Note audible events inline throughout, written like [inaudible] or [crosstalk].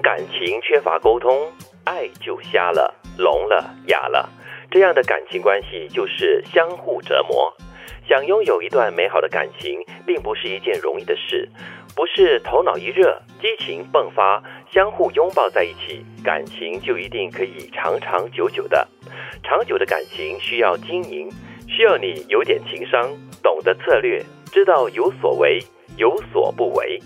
感情缺乏沟通，爱就瞎了、聋了、哑了。这样的感情关系就是相互折磨。想拥有一段美好的感情，并不是一件容易的事，不是头脑一热、激情迸发、相互拥抱在一起，感情就一定可以长长久久的。长久的感情需要经营，需要你有点情商，懂得策略，知道有所为，有所不为。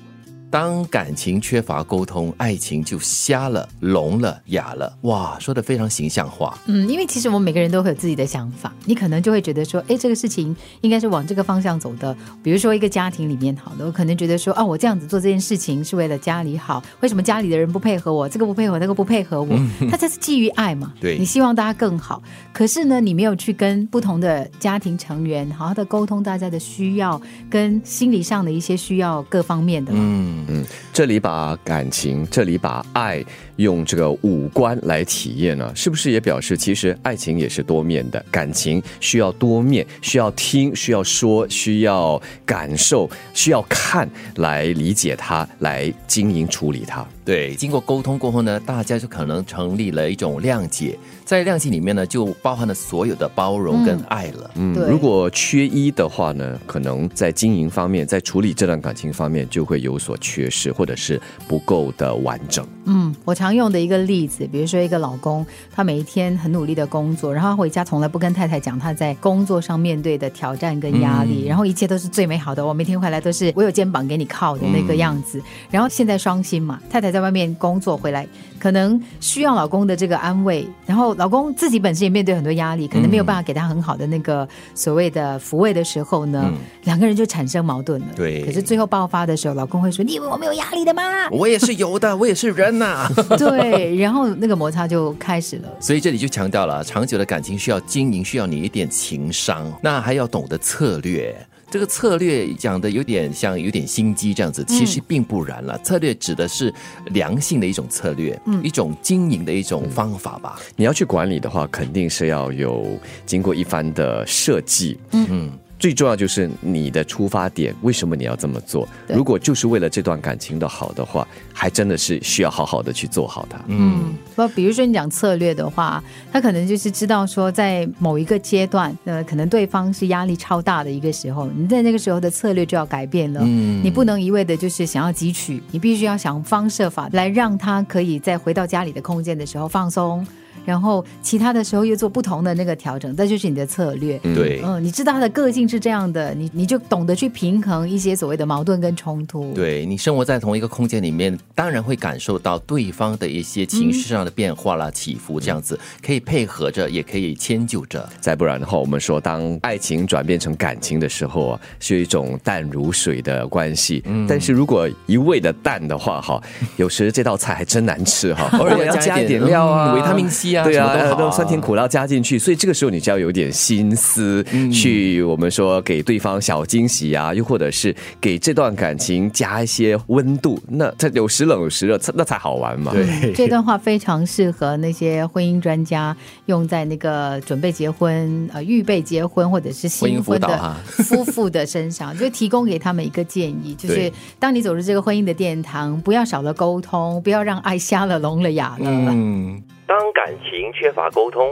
当感情缺乏沟通，爱情就瞎了、聋了、哑了。哇，说的非常形象化。嗯，因为其实我们每个人都会有自己的想法，你可能就会觉得说，哎，这个事情应该是往这个方向走的。比如说一个家庭里面，好的，我可能觉得说，啊，我这样子做这件事情是为了家里好，为什么家里的人不配合我？这个不配合，那个不配合我，他这是基于爱嘛？对，你希望大家更好。可是呢，你没有去跟不同的家庭成员好好的沟通大家的需要，跟心理上的一些需要各方面的。嗯嗯，这里。把感情，这里把爱用这个五官来体验呢，是不是也表示其实爱情也是多面的？感情需要多面，需要听，需要说，需要感受，需要看来理解它，来经营处理它。对，经过沟通过后呢，大家就可能成立了一种谅解，在谅解里面呢，就包含了所有的包容跟爱了。嗯，如果缺一的话呢，可能在经营方面，在处理这段感情方面就会有所缺失，或者是不够的完整。嗯，我常用的一个例子，比如说一个老公，他每一天很努力的工作，然后他回家从来不跟太太讲他在工作上面对的挑战跟压力，然后一切都是最美好的，我每天回来都是我有肩膀给你靠的那个样子。然后现在双薪嘛，太太。在外面工作回来，可能需要老公的这个安慰，然后老公自己本身也面对很多压力，可能没有办法给他很好的那个所谓的抚慰的时候呢，两个人就产生矛盾了。对，可是最后爆发的时候，老公会说：“你以为我没有压力的吗？[laughs] 我也是有的，[laughs] 我也是人呐。[laughs] ”对，然后那个摩擦就开始了。所以这里就强调了，长久的感情需要经营，需要你一点情商，那还要懂得策略。这个策略讲的有点像有点心机这样子，其实并不然了。策略指的是良性的一种策略，一种经营的一种方法吧。你要去管理的话，肯定是要有经过一番的设计。嗯。最重要就是你的出发点，为什么你要这么做？如果就是为了这段感情的好的话，还真的是需要好好的去做好它。嗯，不，比如说你讲策略的话，他可能就是知道说，在某一个阶段，呃，可能对方是压力超大的一个时候，你在那个时候的策略就要改变了。嗯，你不能一味的就是想要汲取，你必须要想方设法来让他可以在回到家里的空间的时候放松。然后其他的时候又做不同的那个调整，这就是你的策略。对，嗯，你知道他的个性是这样的，你你就懂得去平衡一些所谓的矛盾跟冲突。对你生活在同一个空间里面，当然会感受到对方的一些情绪上的变化啦、起伏，这样子可以配合着，也可以迁就着。再不然的话，我们说当爱情转变成感情的时候啊，是一种淡如水的关系。嗯，但是如果一味的淡的话，哈，[laughs] 有时这道菜还真难吃哈，[laughs] 偶尔要加一点料啊，维他命 C 啊。对啊，都酸甜苦辣加进去，所以这个时候你就要有点心思去，我们说给对方小惊喜啊，又或者是给这段感情加一些温度，那它有时冷有时热，那才好玩嘛。对，这段话非常适合那些婚姻专家用在那个准备结婚、呃预备结婚或者是新婚的 [laughs] 夫妇的身上，就提供给他们一个建议，就是当你走入这个婚姻的殿堂，不要少了沟通，不要让爱瞎了、聋了、哑了。嗯。当感情缺乏沟通，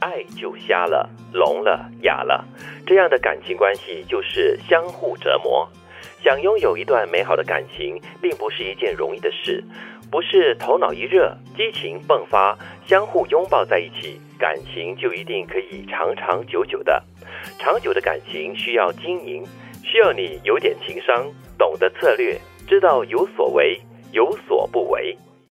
爱就瞎了、聋了、哑了。这样的感情关系就是相互折磨。想拥有一段美好的感情，并不是一件容易的事，不是头脑一热、激情迸发、相互拥抱在一起，感情就一定可以长长久久的。长久的感情需要经营，需要你有点情商，懂得策略，知道有所为，有所不为。